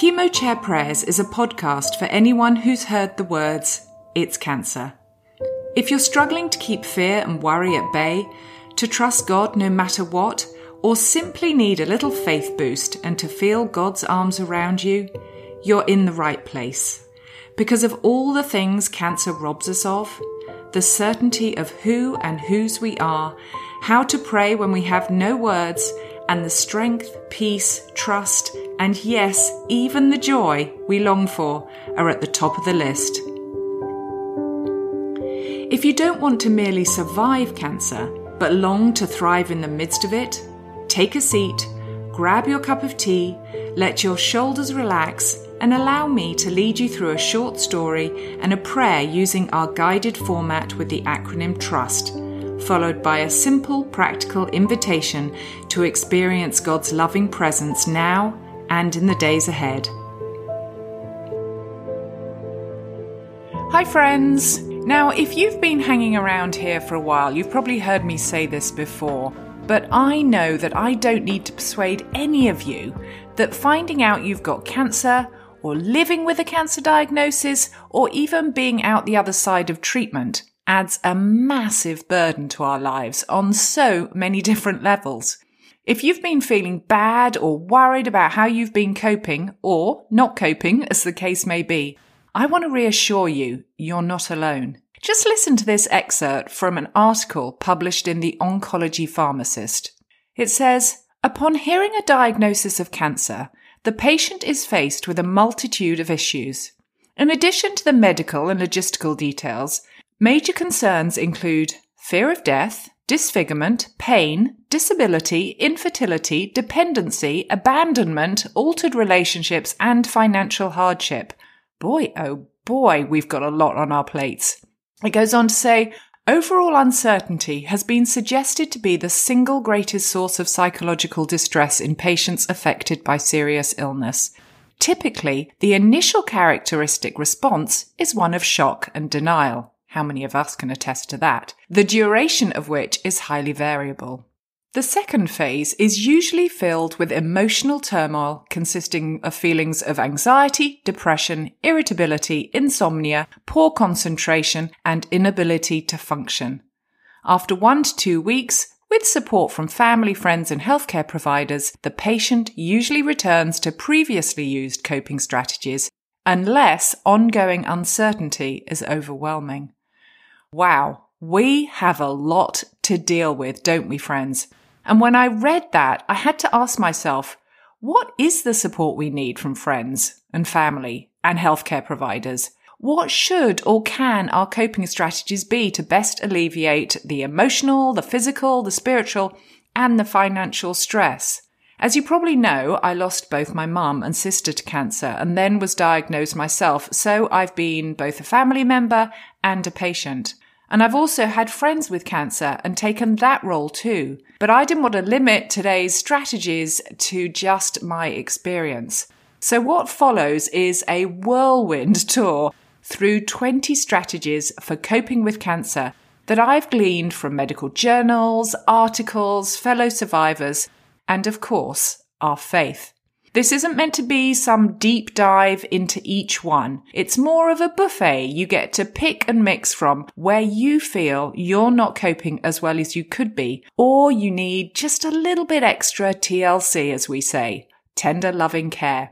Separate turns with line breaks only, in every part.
Chemo Chair Prayers is a podcast for anyone who's heard the words, it's cancer. If you're struggling to keep fear and worry at bay, to trust God no matter what, or simply need a little faith boost and to feel God's arms around you, you're in the right place. Because of all the things cancer robs us of, the certainty of who and whose we are, how to pray when we have no words, and the strength, peace, trust, and yes, even the joy we long for are at the top of the list. If you don't want to merely survive cancer, but long to thrive in the midst of it, take a seat, grab your cup of tea, let your shoulders relax, and allow me to lead you through a short story and a prayer using our guided format with the acronym TRUST, followed by a simple, practical invitation to experience God's loving presence now and in the days ahead. Hi, friends! Now, if you've been hanging around here for a while, you've probably heard me say this before, but I know that I don't need to persuade any of you that finding out you've got cancer, or living with a cancer diagnosis, or even being out the other side of treatment adds a massive burden to our lives on so many different levels. If you've been feeling bad or worried about how you've been coping, or not coping, as the case may be, I want to reassure you you're not alone. Just listen to this excerpt from an article published in the Oncology Pharmacist. It says, Upon hearing a diagnosis of cancer, the patient is faced with a multitude of issues. In addition to the medical and logistical details, major concerns include fear of death, disfigurement, pain, disability, infertility, dependency, abandonment, altered relationships, and financial hardship. Boy, oh boy, we've got a lot on our plates. It goes on to say, Overall uncertainty has been suggested to be the single greatest source of psychological distress in patients affected by serious illness. Typically, the initial characteristic response is one of shock and denial. How many of us can attest to that? The duration of which is highly variable. The second phase is usually filled with emotional turmoil consisting of feelings of anxiety, depression, irritability, insomnia, poor concentration, and inability to function. After one to two weeks, with support from family, friends, and healthcare providers, the patient usually returns to previously used coping strategies unless ongoing uncertainty is overwhelming. Wow, we have a lot to deal with, don't we, friends? And when I read that, I had to ask myself, what is the support we need from friends and family and healthcare providers? What should or can our coping strategies be to best alleviate the emotional, the physical, the spiritual, and the financial stress? As you probably know, I lost both my mum and sister to cancer and then was diagnosed myself, so I've been both a family member and a patient. And I've also had friends with cancer and taken that role too. But I didn't want to limit today's strategies to just my experience. So what follows is a whirlwind tour through 20 strategies for coping with cancer that I've gleaned from medical journals, articles, fellow survivors, and of course, our faith. This isn't meant to be some deep dive into each one. It's more of a buffet you get to pick and mix from where you feel you're not coping as well as you could be, or you need just a little bit extra TLC, as we say. Tender loving care.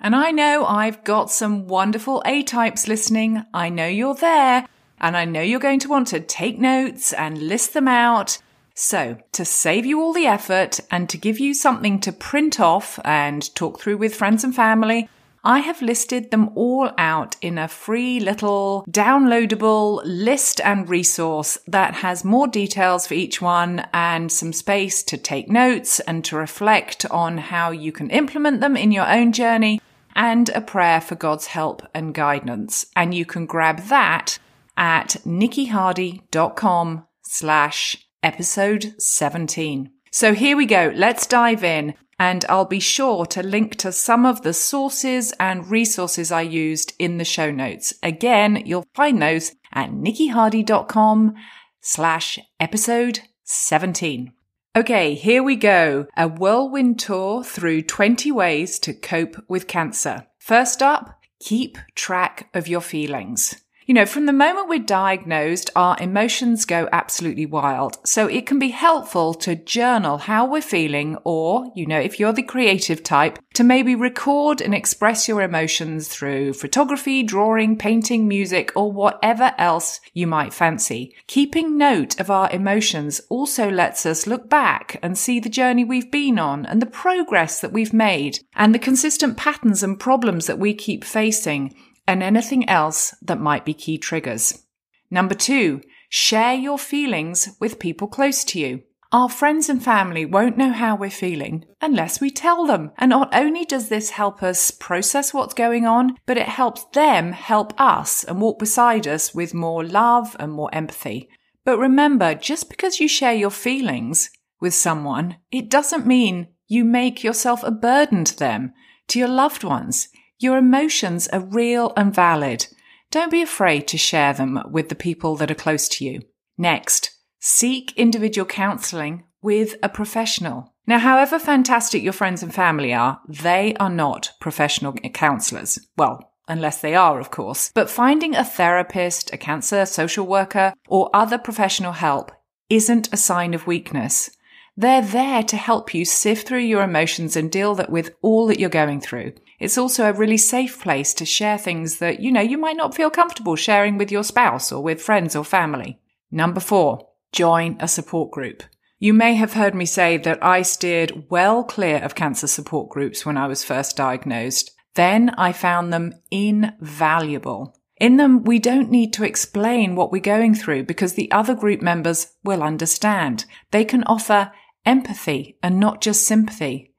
And I know I've got some wonderful A types listening. I know you're there. And I know you're going to want to take notes and list them out. So, to save you all the effort and to give you something to print off and talk through with friends and family, I have listed them all out in a free little downloadable list and resource that has more details for each one and some space to take notes and to reflect on how you can implement them in your own journey and a prayer for God's help and guidance. And you can grab that at nikkihardy.com slash episode 17. So here we go. Let's dive in. And I'll be sure to link to some of the sources and resources I used in the show notes. Again, you'll find those at nikkihardy.com slash episode 17. Okay, here we go. A whirlwind tour through 20 ways to cope with cancer. First up, keep track of your feelings. You know, from the moment we're diagnosed, our emotions go absolutely wild. So it can be helpful to journal how we're feeling, or, you know, if you're the creative type, to maybe record and express your emotions through photography, drawing, painting, music, or whatever else you might fancy. Keeping note of our emotions also lets us look back and see the journey we've been on and the progress that we've made and the consistent patterns and problems that we keep facing and anything else that might be key triggers. Number two, share your feelings with people close to you. Our friends and family won't know how we're feeling unless we tell them. And not only does this help us process what's going on, but it helps them help us and walk beside us with more love and more empathy. But remember, just because you share your feelings with someone, it doesn't mean you make yourself a burden to them, to your loved ones. Your emotions are real and valid. Don't be afraid to share them with the people that are close to you. Next, seek individual counseling with a professional. Now, however fantastic your friends and family are, they are not professional counselors. Well, unless they are, of course. But finding a therapist, a cancer social worker, or other professional help isn't a sign of weakness. They're there to help you sift through your emotions and deal with all that you're going through. It's also a really safe place to share things that, you know, you might not feel comfortable sharing with your spouse or with friends or family. Number four, join a support group. You may have heard me say that I steered well clear of cancer support groups when I was first diagnosed. Then I found them invaluable. In them, we don't need to explain what we're going through because the other group members will understand. They can offer empathy and not just sympathy.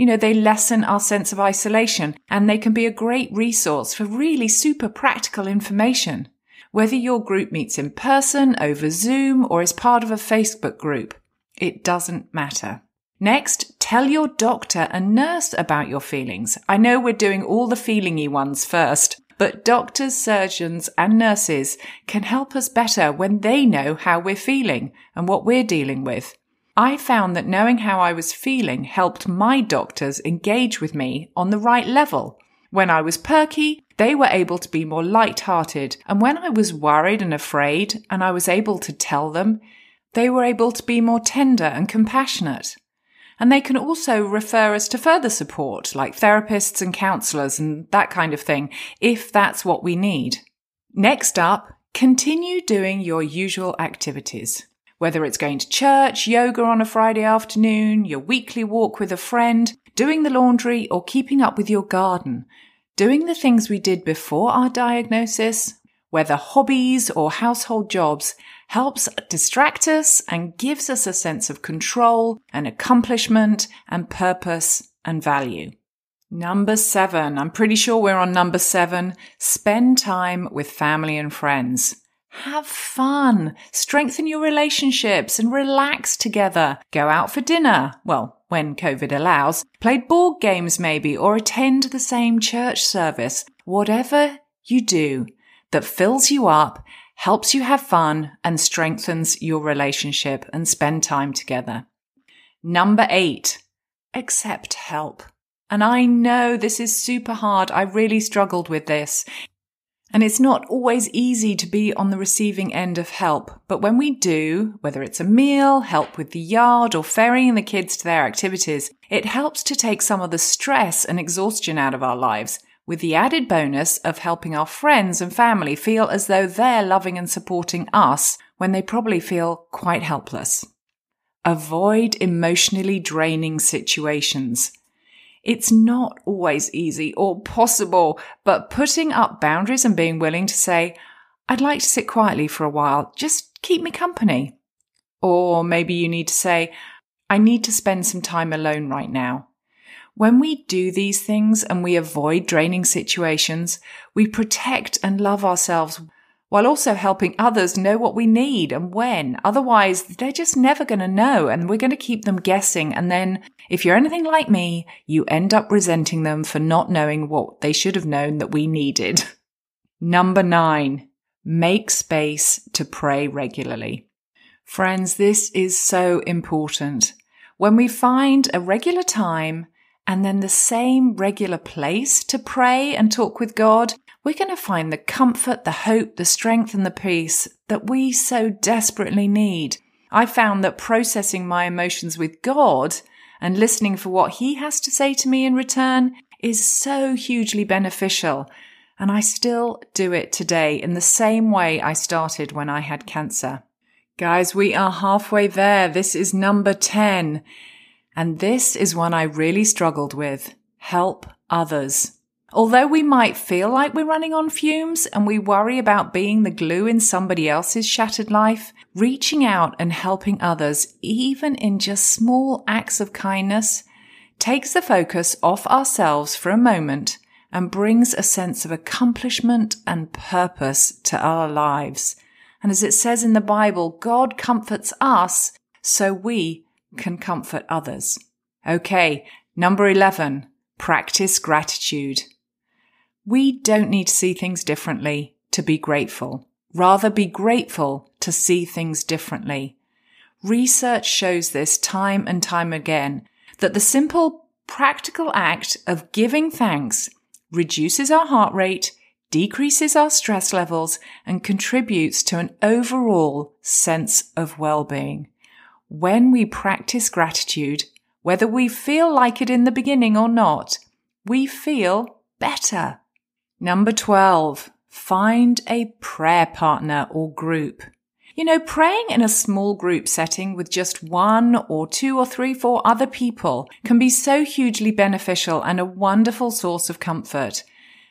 You know, they lessen our sense of isolation and they can be a great resource for really super practical information. Whether your group meets in person, over Zoom, or is part of a Facebook group, it doesn't matter. Next, tell your doctor and nurse about your feelings. I know we're doing all the feelingy ones first, but doctors, surgeons, and nurses can help us better when they know how we're feeling and what we're dealing with. I found that knowing how I was feeling helped my doctors engage with me on the right level. When I was perky, they were able to be more light-hearted, and when I was worried and afraid, and I was able to tell them, they were able to be more tender and compassionate. And they can also refer us to further support, like therapists and counselors and that kind of thing, if that's what we need. Next up, continue doing your usual activities. Whether it's going to church, yoga on a Friday afternoon, your weekly walk with a friend, doing the laundry, or keeping up with your garden. Doing the things we did before our diagnosis, whether hobbies or household jobs, helps distract us and gives us a sense of control and accomplishment and purpose and value. Number seven. I'm pretty sure we're on number seven. Spend time with family and friends. Have fun, strengthen your relationships and relax together. Go out for dinner. Well, when COVID allows. Play board games maybe or attend the same church service. Whatever you do that fills you up, helps you have fun and strengthens your relationship and spend time together. Number eight, accept help. And I know this is super hard. I really struggled with this. And it's not always easy to be on the receiving end of help, but when we do, whether it's a meal, help with the yard, or ferrying the kids to their activities, it helps to take some of the stress and exhaustion out of our lives, with the added bonus of helping our friends and family feel as though they're loving and supporting us when they probably feel quite helpless. Avoid emotionally draining situations. It's not always easy or possible, but putting up boundaries and being willing to say, I'd like to sit quietly for a while, just keep me company. Or maybe you need to say, I need to spend some time alone right now. When we do these things and we avoid draining situations, we protect and love ourselves while also helping others know what we need and when. Otherwise, they're just never going to know and we're going to keep them guessing. And then if you're anything like me, you end up resenting them for not knowing what they should have known that we needed. Number nine, make space to pray regularly. Friends, this is so important. when we find a regular time and then the same regular place to pray and talk with God, we're going to find the comfort, the hope, the strength, and the peace that we so desperately need. I found that processing my emotions with God and listening for what He has to say to me in return is so hugely beneficial. And I still do it today in the same way I started when I had cancer. Guys, we are halfway there. This is number 10. And this is one I really struggled with. Help others. Although we might feel like we're running on fumes and we worry about being the glue in somebody else's shattered life, reaching out and helping others, even in just small acts of kindness, takes the focus off ourselves for a moment and brings a sense of accomplishment and purpose to our lives. And as it says in the Bible, God comforts us so we can comfort others. Okay, number 11, practice gratitude. We don't need to see things differently to be grateful. Rather be grateful to see things differently. Research shows this time and time again that the simple practical act of giving thanks reduces our heart rate, decreases our stress levels, and contributes to an overall sense of well-being. When we practice gratitude, whether we feel like it in the beginning or not, we feel better. Number 12. Find a prayer partner or group. You know, praying in a small group setting with just one or two or three, four other people can be so hugely beneficial and a wonderful source of comfort.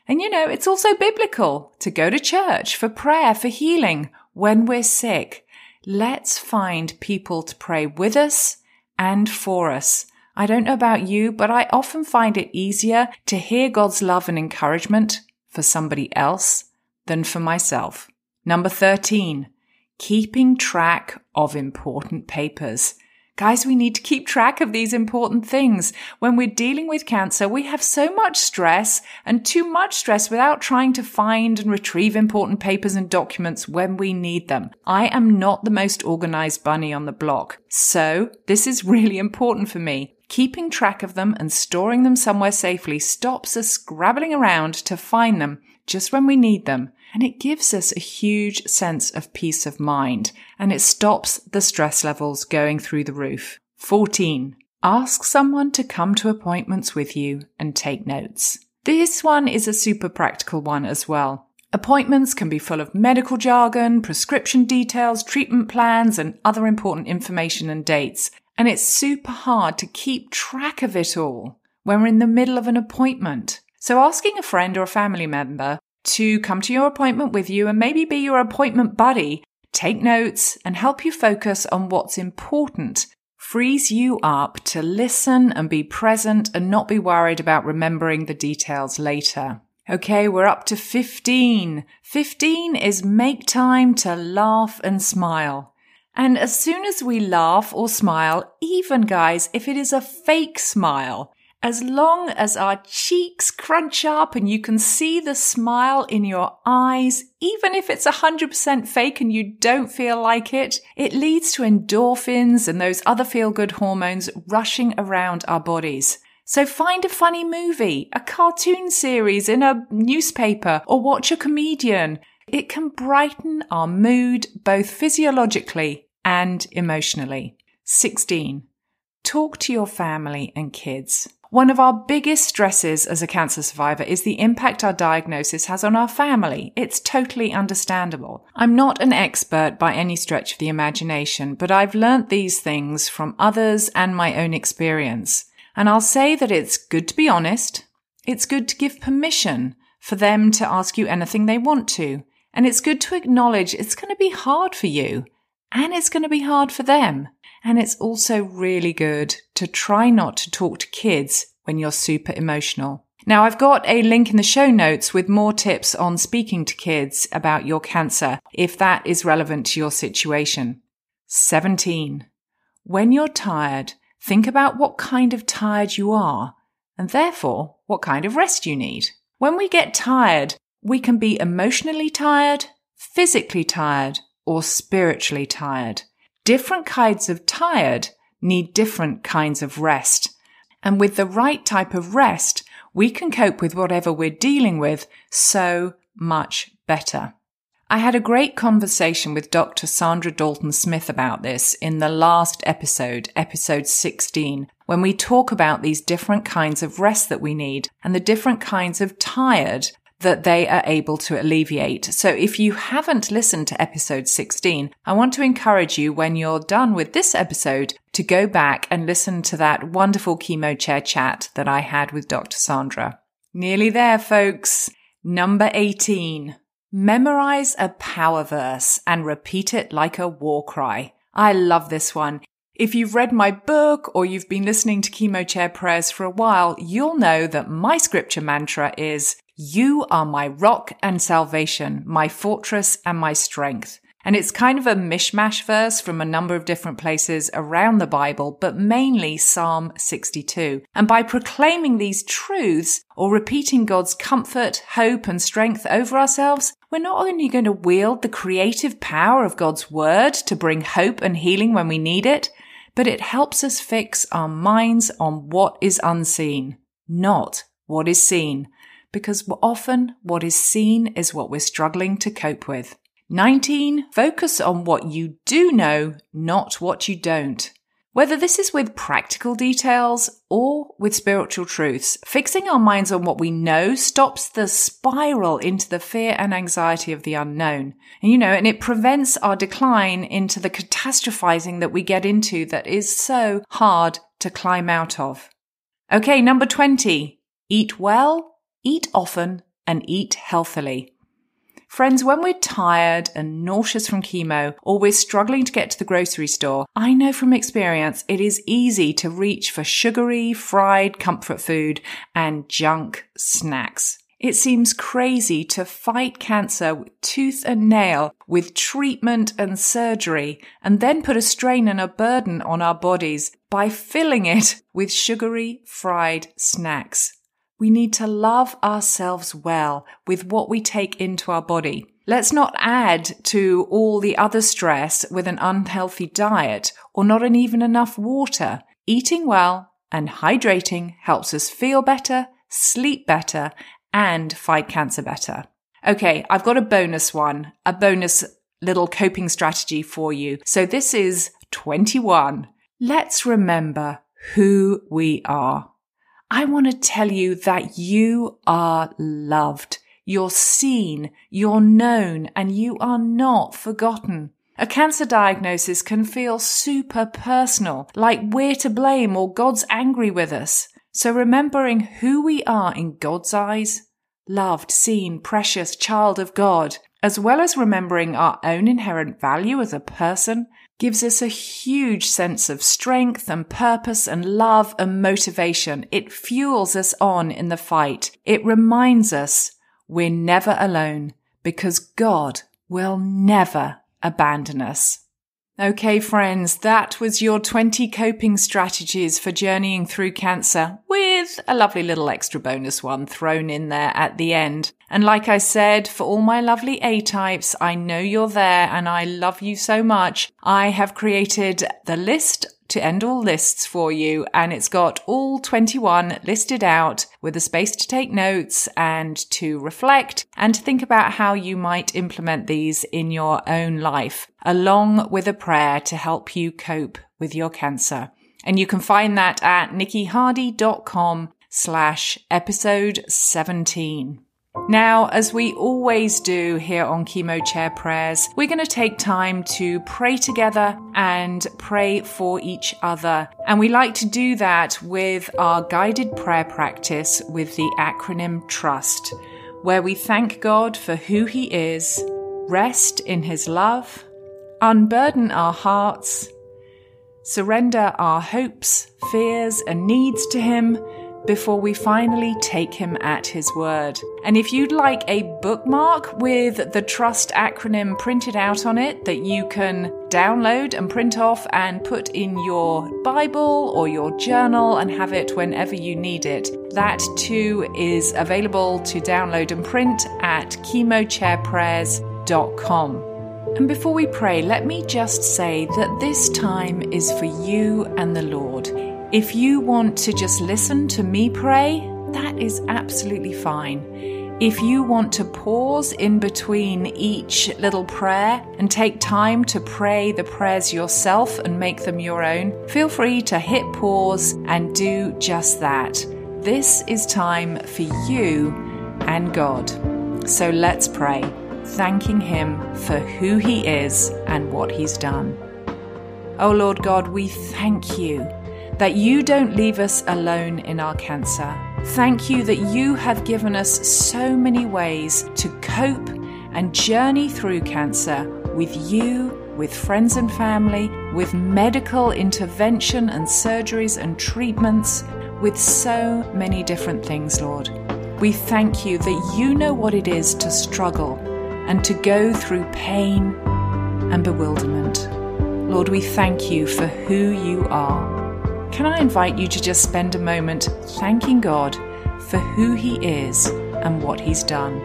And you know, it's also biblical to go to church for prayer, for healing when we're sick. Let's find people to pray with us and for us. I don't know about you, but I often find it easier to hear God's love and encouragement for somebody else than for myself. Number 13, keeping track of important papers. Guys, we need to keep track of these important things. When we're dealing with cancer, we have so much stress and too much stress without trying to find and retrieve important papers and documents when we need them. I am not the most organized bunny on the block. So this is really important for me. Keeping track of them and storing them somewhere safely stops us scrabbling around to find them just when we need them. And it gives us a huge sense of peace of mind and it stops the stress levels going through the roof. 14. Ask someone to come to appointments with you and take notes. This one is a super practical one as well. Appointments can be full of medical jargon, prescription details, treatment plans, and other important information and dates. And it's super hard to keep track of it all when we're in the middle of an appointment. So asking a friend or a family member to come to your appointment with you and maybe be your appointment buddy, take notes and help you focus on what's important frees you up to listen and be present and not be worried about remembering the details later. Okay, we're up to 15. 15 is make time to laugh and smile. And as soon as we laugh or smile, even guys, if it is a fake smile, as long as our cheeks crunch up and you can see the smile in your eyes, even if it's 100% fake and you don't feel like it, it leads to endorphins and those other feel good hormones rushing around our bodies. So find a funny movie, a cartoon series in a newspaper, or watch a comedian. It can brighten our mood both physiologically and emotionally. 16. Talk to your family and kids. One of our biggest stresses as a cancer survivor is the impact our diagnosis has on our family. It's totally understandable. I'm not an expert by any stretch of the imagination, but I've learnt these things from others and my own experience. And I'll say that it's good to be honest. It's good to give permission for them to ask you anything they want to. And it's good to acknowledge it's going to be hard for you and it's going to be hard for them. And it's also really good to try not to talk to kids when you're super emotional. Now, I've got a link in the show notes with more tips on speaking to kids about your cancer if that is relevant to your situation. 17. When you're tired, think about what kind of tired you are and therefore what kind of rest you need. When we get tired, we can be emotionally tired, physically tired, or spiritually tired. Different kinds of tired need different kinds of rest. And with the right type of rest, we can cope with whatever we're dealing with so much better. I had a great conversation with Dr. Saundra Dalton Smith about this in the last episode, episode 16, when we talk about these different kinds of rest that we need and the different kinds of tired that they are able to alleviate. So if you haven't listened to episode 16, I want to encourage you when you're done with this episode to go back and listen to that wonderful chemo chair chat that I had with Dr. Saundra. Nearly there, folks. Number 18. Memorize a power verse and repeat it like a war cry. I love this one. If you've read my book or you've been listening to chemo chair prayers for a while, you'll know that my scripture mantra is you are my rock and salvation, my fortress and my strength. And it's kind of a mishmash verse from a number of different places around the Bible, but mainly Psalm 62. And by proclaiming these truths or repeating God's comfort, hope, and strength over ourselves, we're not only going to wield the creative power of God's word to bring hope and healing when we need it, but it helps us fix our minds on what is unseen, not what is seen because often what is seen is what we're struggling to cope with. 19. Focus on what you do know, not what you don't. Whether this is with practical details or with spiritual truths, fixing our minds on what we know stops the spiral into the fear and anxiety of the unknown. And you know, and it prevents our decline into the catastrophizing that we get into that is so hard to climb out of. Okay, number 20. Eat well eat often, and eat healthily. Friends, when we're tired and nauseous from chemo or we're struggling to get to the grocery store, I know from experience it is easy to reach for sugary, fried comfort food and junk snacks. It seems crazy to fight cancer tooth and nail with treatment and surgery and then put a strain and a burden on our bodies by filling it with sugary, fried snacks. We need to love ourselves well with what we take into our body. Let's not add to all the other stress with an unhealthy diet or not an even enough water. Eating well and hydrating helps us feel better, sleep better, and fight cancer better. Okay, I've got a bonus one, a bonus little coping strategy for you. So this is 21. Let's remember who we are. I want to tell you that you are loved. You're seen, you're known, and you are not forgotten. A cancer diagnosis can feel super personal, like we're to blame or God's angry with us. So remembering who we are in God's eyes, loved, seen, precious child of God, as well as remembering our own inherent value as a person, gives us a huge sense of strength and purpose and love and motivation. It fuels us on in the fight. It reminds us we're never alone because God will never abandon us. Okay, friends, that was your 20 coping strategies for journeying through cancer with a lovely little extra bonus one thrown in there at the end. And like I said, for all my lovely A types, I know you're there and I love you so much. I have created the list to end all lists for you. And it's got all 21 listed out with a space to take notes and to reflect and to think about how you might implement these in your own life, along with a prayer to help you cope with your cancer. And you can find that at nikkihardy.com slash episode 17. Now, as we always do here on Chemo Chair Prayers, we're going to take time to pray together and pray for each other. And we like to do that with our guided prayer practice with the acronym TRUST, where we thank God for who He is, rest in His love, unburden our hearts, surrender our hopes, fears, and needs to Him before we finally take him at his word. And if you'd like a bookmark with the trust acronym printed out on it that you can download and print off and put in your Bible or your journal and have it whenever you need it, that too is available to download and print at chemochairprayers.com. And before we pray, let me just say that this time is for you and the Lord. If you want to just listen to me pray, that is absolutely fine. If you want to pause in between each little prayer and take time to pray the prayers yourself and make them your own, feel free to hit pause and do just that. This is time for you and God. So let's pray thanking Him for who He is and what He's done. Oh Lord God, we thank you that you don't leave us alone in our cancer. Thank you that you have given us so many ways to cope and journey through cancer with you, with friends and family, with medical intervention and surgeries and treatments, with so many different things, Lord. We thank you that you know what it is to struggle and to go through pain and bewilderment. Lord, we thank you for who you are. Can I invite you to just spend a moment thanking God for who He is and what He's done?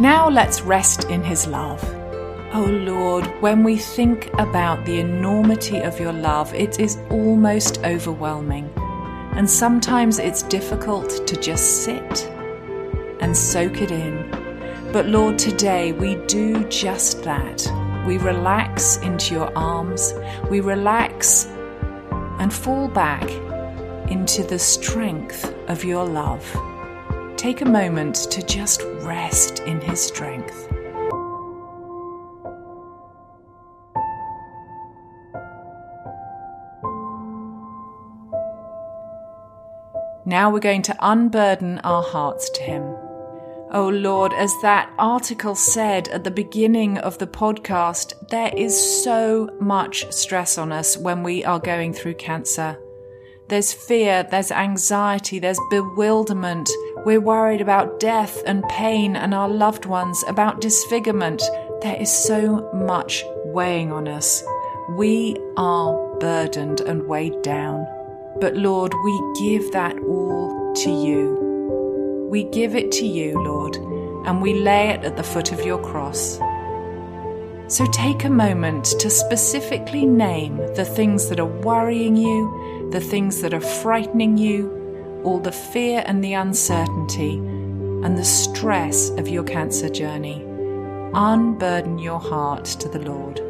Now let's rest in His love. Oh Lord, when we think about the enormity of your love, it is almost overwhelming. And sometimes it's difficult to just sit and soak it in. But Lord, today we do just that. We relax into your arms, we relax and fall back into the strength of your love. Take a moment to just rest in His strength. Now we're going to unburden our hearts to Him. Oh Lord, as that article said at the beginning of the podcast, there is so much stress on us when we are going through cancer. There's fear, there's anxiety, there's bewilderment. We're worried about death and pain and our loved ones, about disfigurement. There is so much weighing on us. We are burdened and weighed down. But Lord, we give that all to you. We give it to you, Lord, and we lay it at the foot of your cross. So take a moment to specifically name the things that are worrying you, the things that are frightening you, all the fear and the uncertainty, and the stress of your cancer journey. Unburden your heart to the Lord.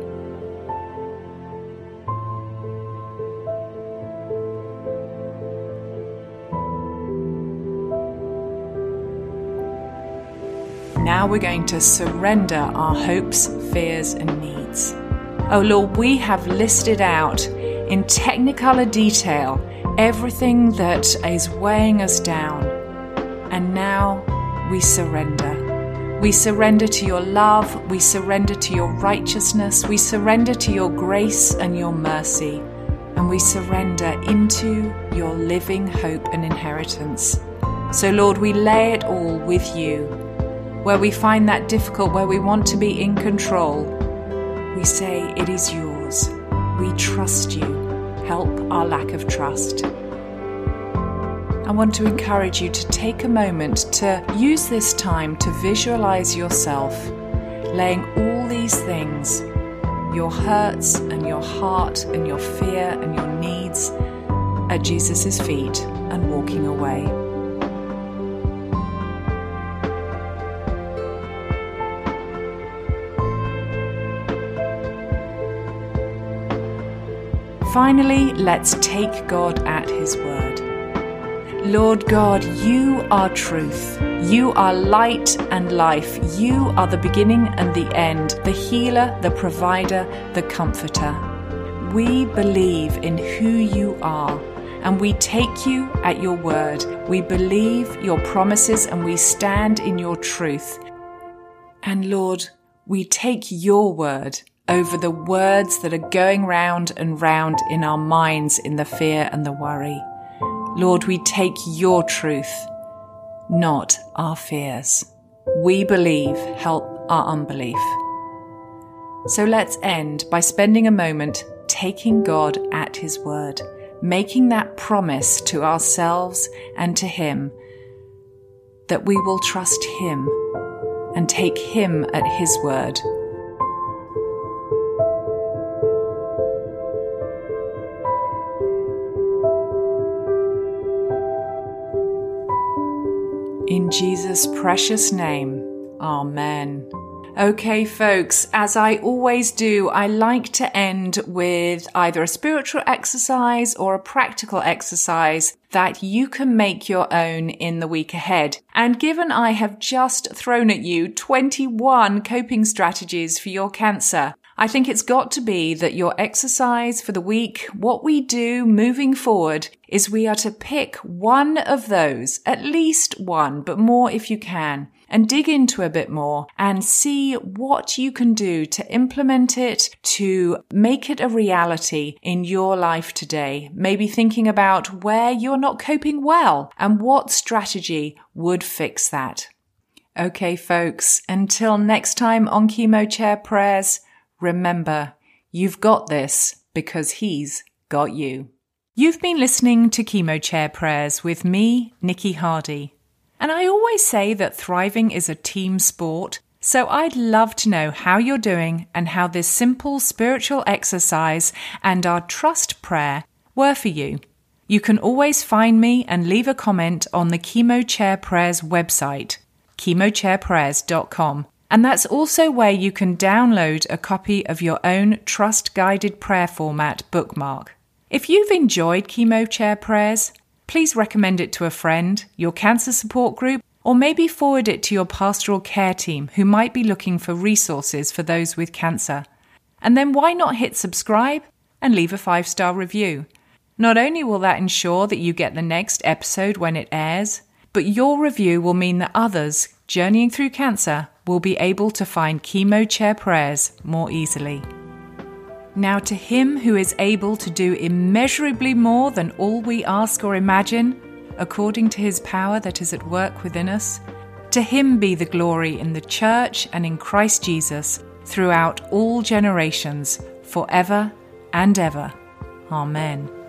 Now we're going to surrender our hopes, fears, and needs. Oh Lord, we have listed out in technicolor detail everything that is weighing us down. And now we surrender. We surrender to your love, we surrender to your righteousness, we surrender to your grace and your mercy, and we surrender into your living hope and inheritance. So, Lord, we lay it all with you where we find that difficult, where we want to be in control, we say, It is yours. We trust you. Help our lack of trust. I want to encourage you to take a moment to use this time to visualize yourself laying all these things your hurts and your heart and your fear and your needs at Jesus' feet and walking away. Finally, let's take God at His word. Lord God, you are truth. You are light and life. You are the beginning and the end, the healer, the provider, the comforter. We believe in who you are and we take you at your word. We believe your promises and we stand in your truth. And Lord, we take your word over the words that are going round and round in our minds in the fear and the worry. Lord, we take your truth, not our fears. We believe, help our unbelief. So let's end by spending a moment taking God at His word, making that promise to ourselves and to Him that we will trust Him and take Him at His word. In Jesus' precious name, Amen. Okay, folks, as I always do, I like to end with either a spiritual exercise or a practical exercise that you can make your own in the week ahead. And given I have just thrown at you 21 coping strategies for your cancer, I think it's got to be that your exercise for the week, what we do moving forward is we are to pick one of those, at least one, but more if you can, and dig into a bit more and see what you can do to implement it, to make it a reality in your life today. Maybe thinking about where you're not coping well and what strategy would fix that. Okay, folks, until next time on Chemo Chair Prayers, Remember, you've got this because He's got you. You've been listening to Chemo Chair Prayers with me, Nikki Hardy. And I always say that thriving is a team sport, so I'd love to know how you're doing and how this simple spiritual exercise and our trust prayer were for you. You can always find me and leave a comment on the Chemo Chair Prayers website, chemochairprayers.com. And that's also where you can download a copy of your own trust guided prayer format bookmark. If you've enjoyed Chemo Chair Prayers, please recommend it to a friend, your cancer support group, or maybe forward it to your pastoral care team who might be looking for resources for those with cancer. And then why not hit subscribe and leave a five star review? Not only will that ensure that you get the next episode when it airs, but your review will mean that others journeying through cancer will be able to find chemo chair prayers more easily. Now, to Him who is able to do immeasurably more than all we ask or imagine, according to His power that is at work within us, to Him be the glory in the Church and in Christ Jesus throughout all generations, forever and ever. Amen.